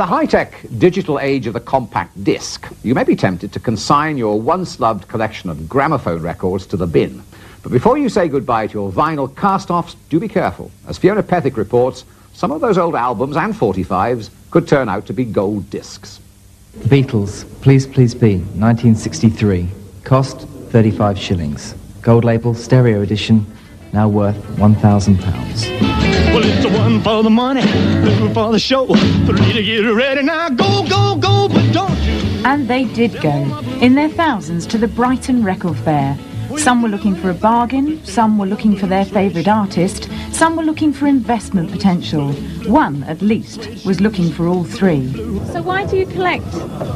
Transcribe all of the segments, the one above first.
the high-tech digital age of the compact disc, you may be tempted to consign your once-loved collection of gramophone records to the bin. But before you say goodbye to your vinyl cast-offs, do be careful. As Fiona Pethick reports, some of those old albums and 45s could turn out to be gold discs. The Beatles, Please Please Me, 1963. Cost 35 shillings. Gold label, stereo edition, now worth £1,000. Well, it's the one for the money, two for the show, three to get ready now. Go, go, go, but don't you? And they did go, in their thousands, to the Brighton Record Fair. Some were looking for a bargain, some were looking for their favourite artist, some were looking for investment potential. One, at least, was looking for all three. So why do you collect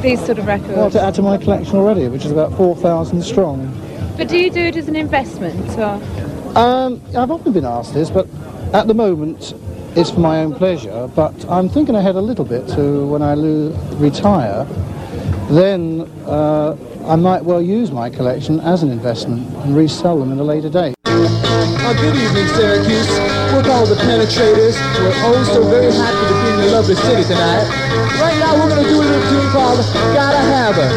these sort of records? Well, to add to my collection already, which is about 4,000 strong. But do you do it as an investment or? Um, I've often been asked this, but at the moment it's for my own pleasure. But I'm thinking ahead a little bit to when I lo- retire. Then uh, I might well use my collection as an investment and resell them in a later date. Uh, good evening, Syracuse. We're called the Penetrators. We're oh so very happy to be in your lovely city tonight. Right now, we're gonna do a little tune called Gotta Have Her.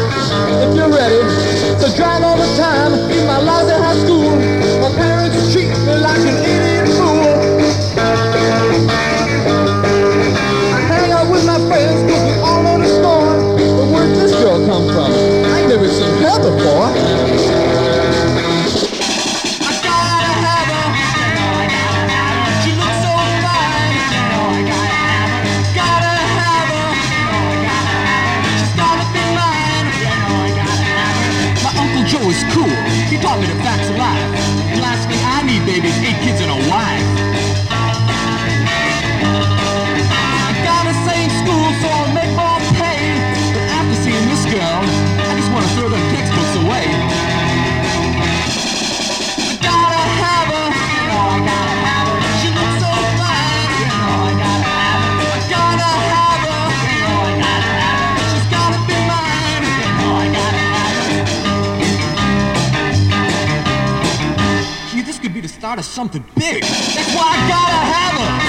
If you're ready, so drive all the time in my lousy high school. My parents treat me like an idiot fool. I hang out with my we all. But where'd this girl come from? I never seen her before. Start of something big. That's why I gotta have her.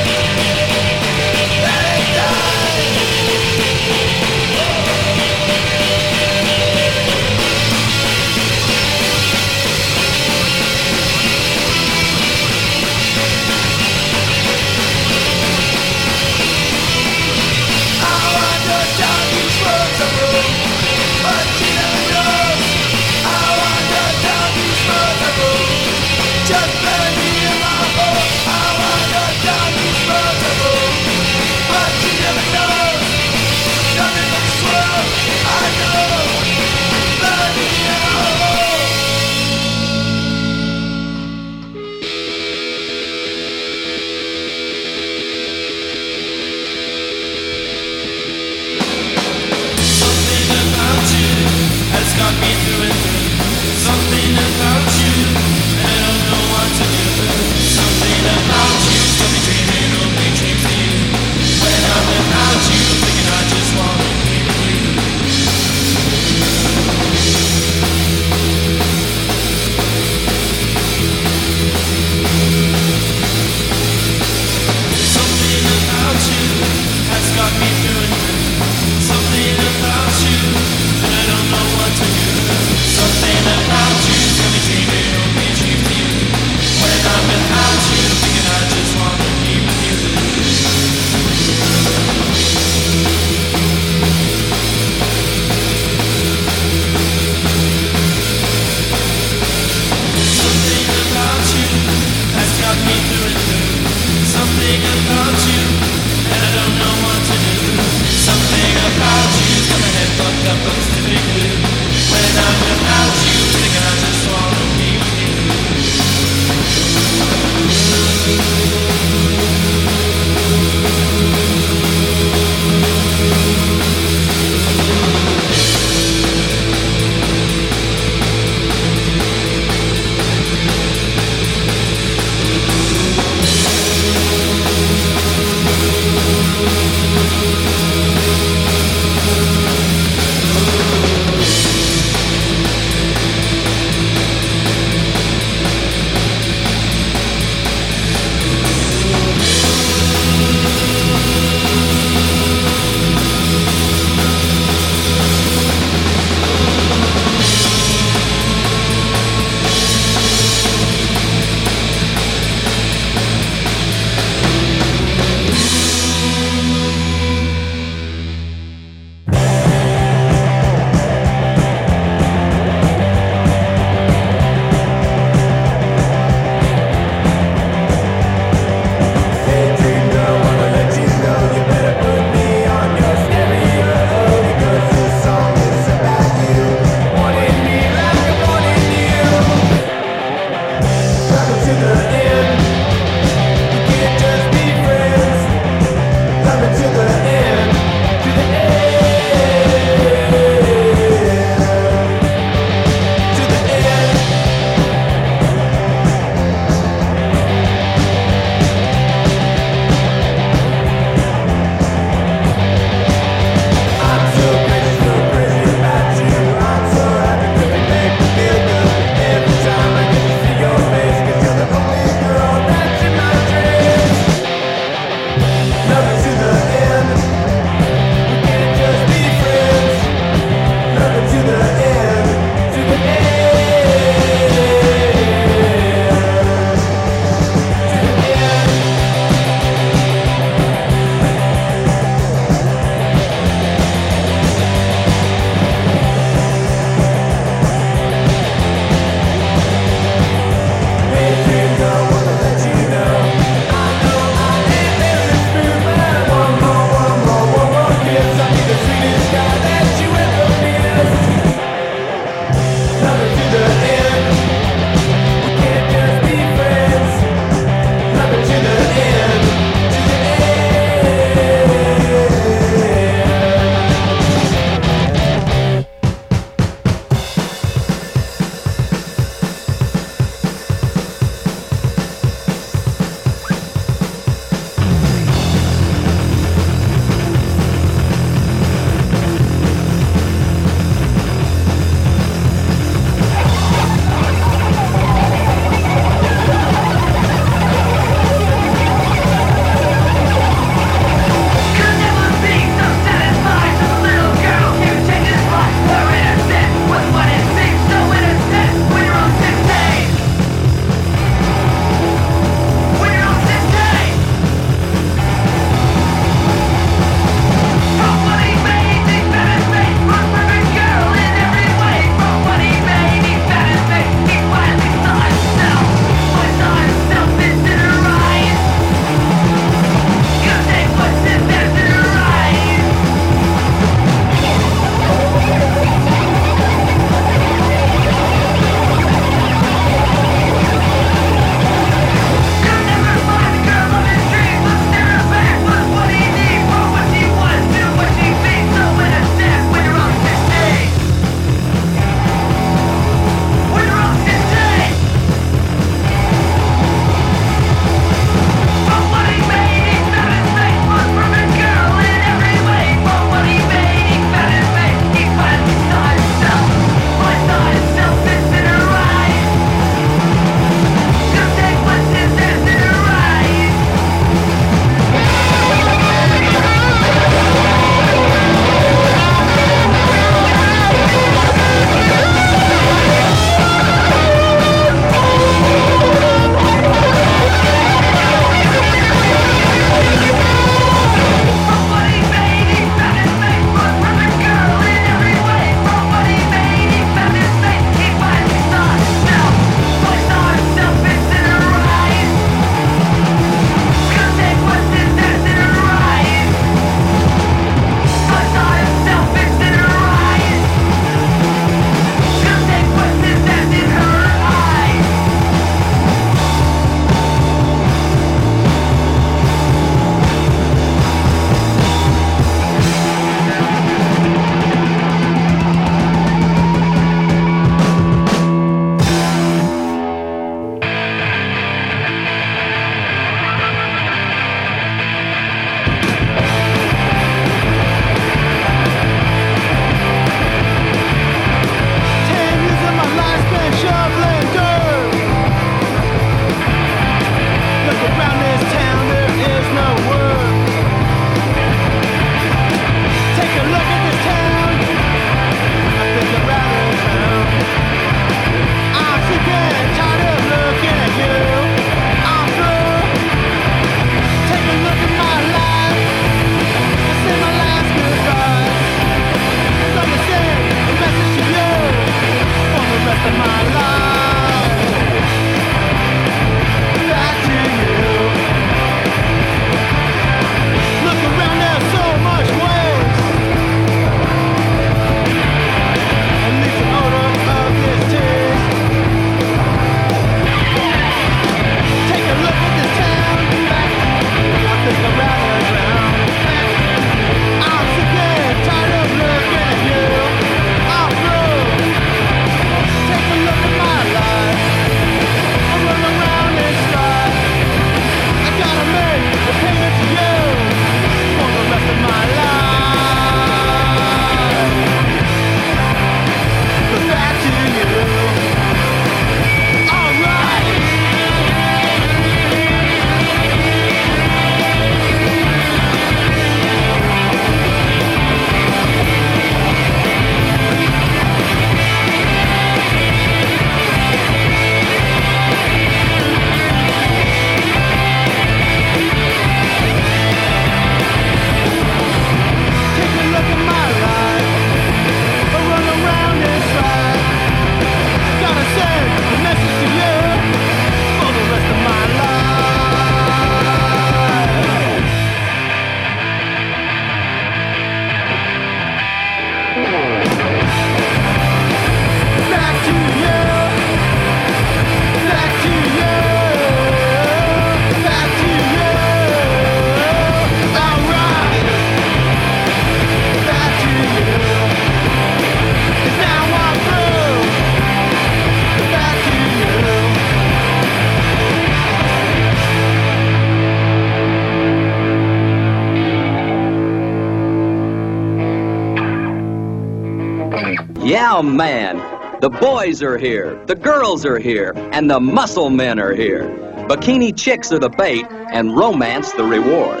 Oh man, the boys are here, the girls are here, and the muscle men are here. Bikini chicks are the bait, and romance the reward.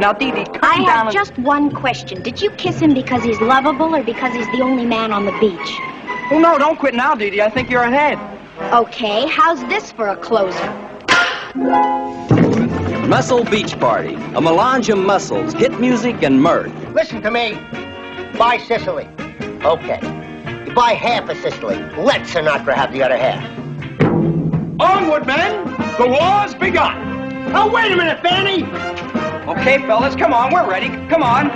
Now, Dee Dee, come I down have and... just one question. Did you kiss him because he's lovable or because he's the only man on the beach? Oh, no, don't quit now, Dee Dee. I think you're ahead. Okay, how's this for a closer? Muscle Beach Party, a melange of muscles, hit music, and mirth. Listen to me. Buy Sicily. Okay. You buy half of Sicily. Let Sinatra have the other half. Onward, men! The war's begun! Oh, wait a minute, Fanny! Okay, fellas, come on. We're ready. Come on.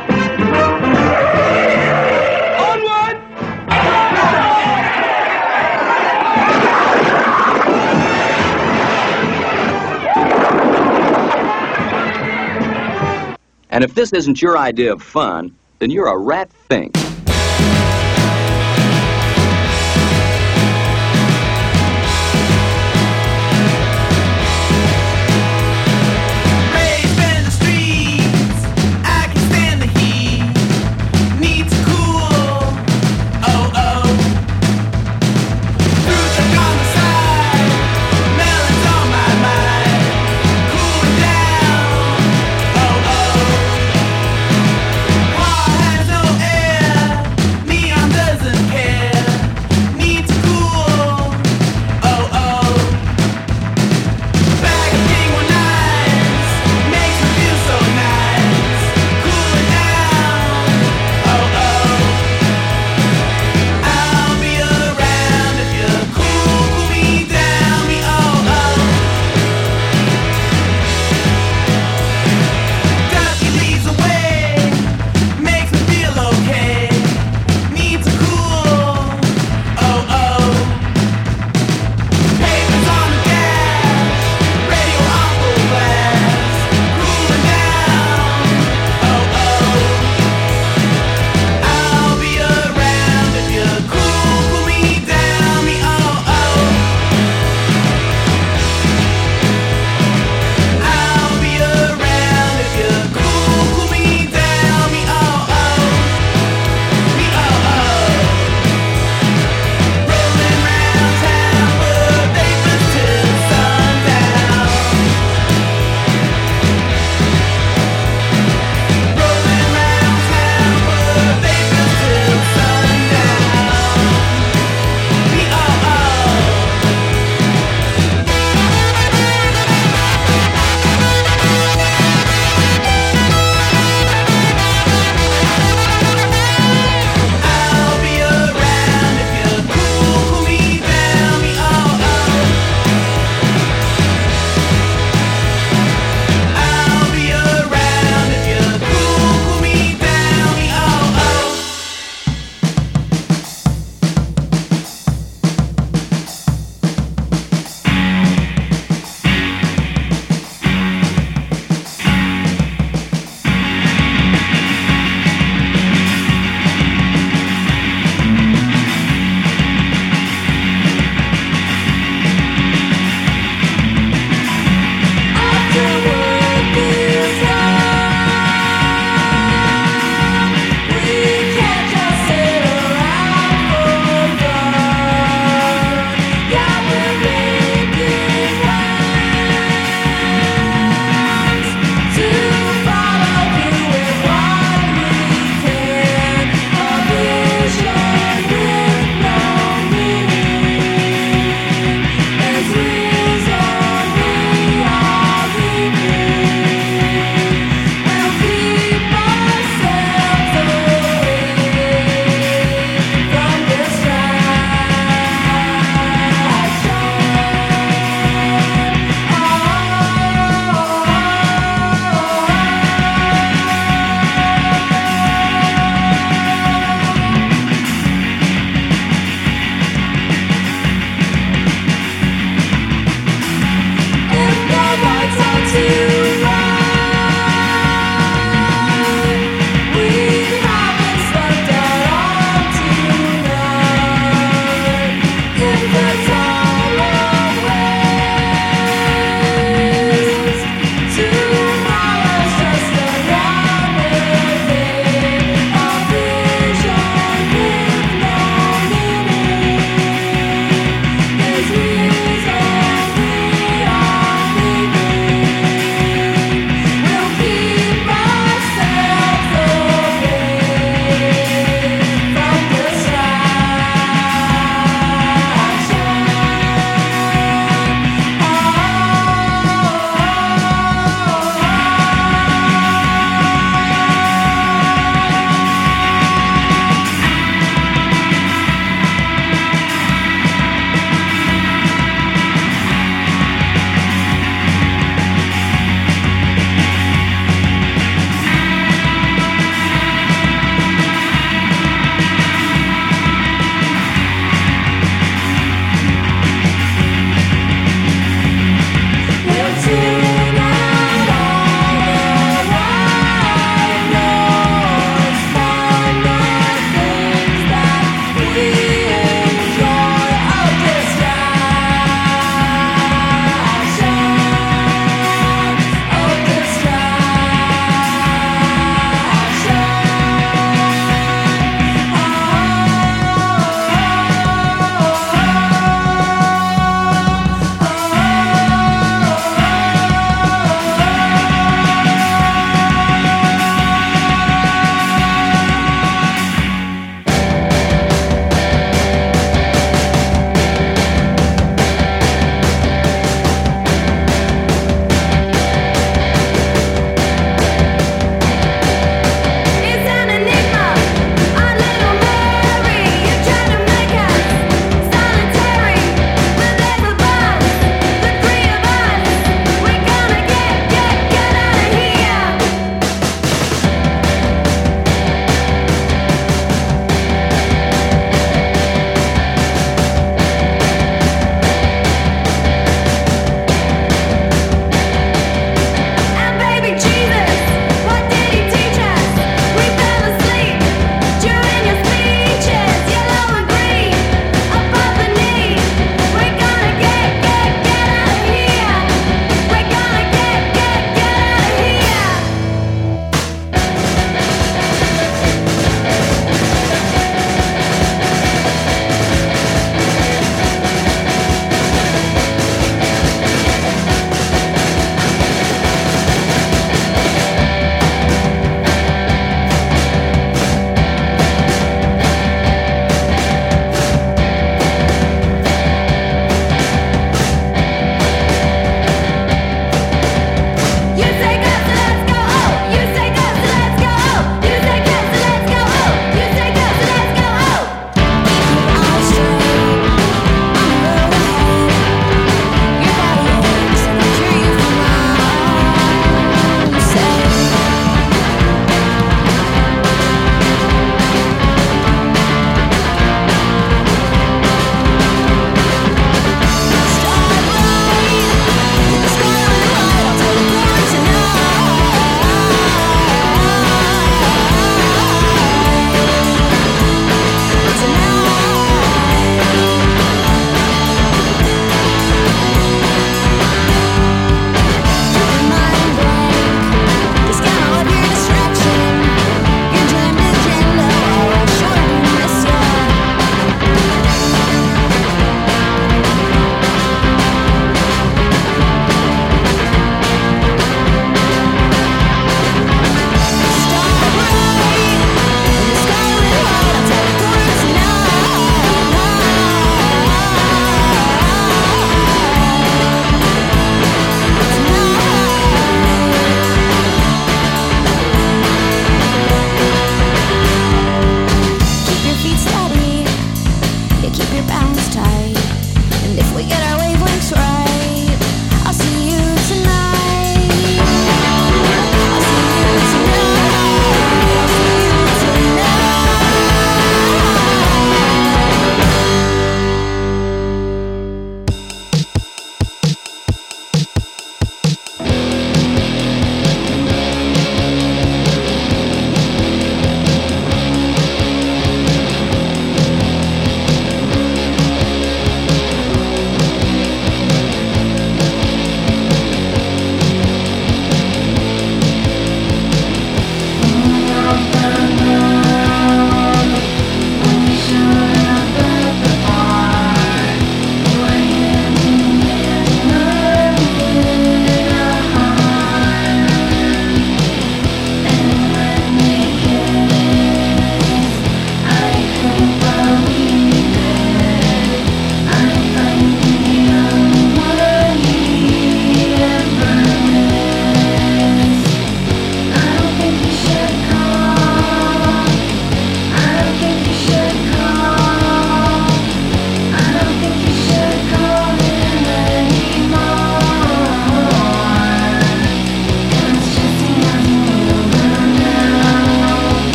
Onward! And if this isn't your idea of fun, then you're a rat fink.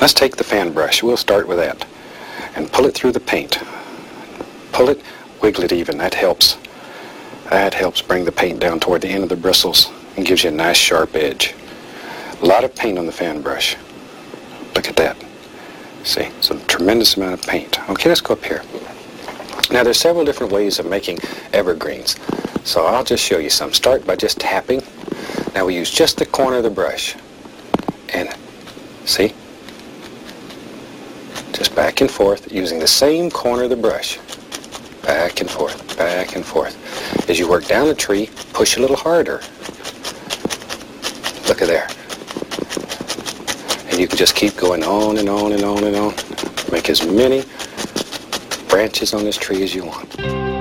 Let's take the fan brush. We'll start with that. And pull it through the paint. Pull it, wiggle it even. That helps. That helps bring the paint down toward the end of the bristles and gives you a nice sharp edge. A lot of paint on the fan brush. Look at that. See, a tremendous amount of paint. Okay, let's go up here. Now, there's several different ways of making evergreens. So I'll just show you some. Start by just tapping. Now we use just the corner of the brush. And see? Just back and forth using the same corner of the brush. Back and forth, back and forth. As you work down the tree, push a little harder. Look at there. And you can just keep going on and on and on and on. Make as many branches on this tree as you want.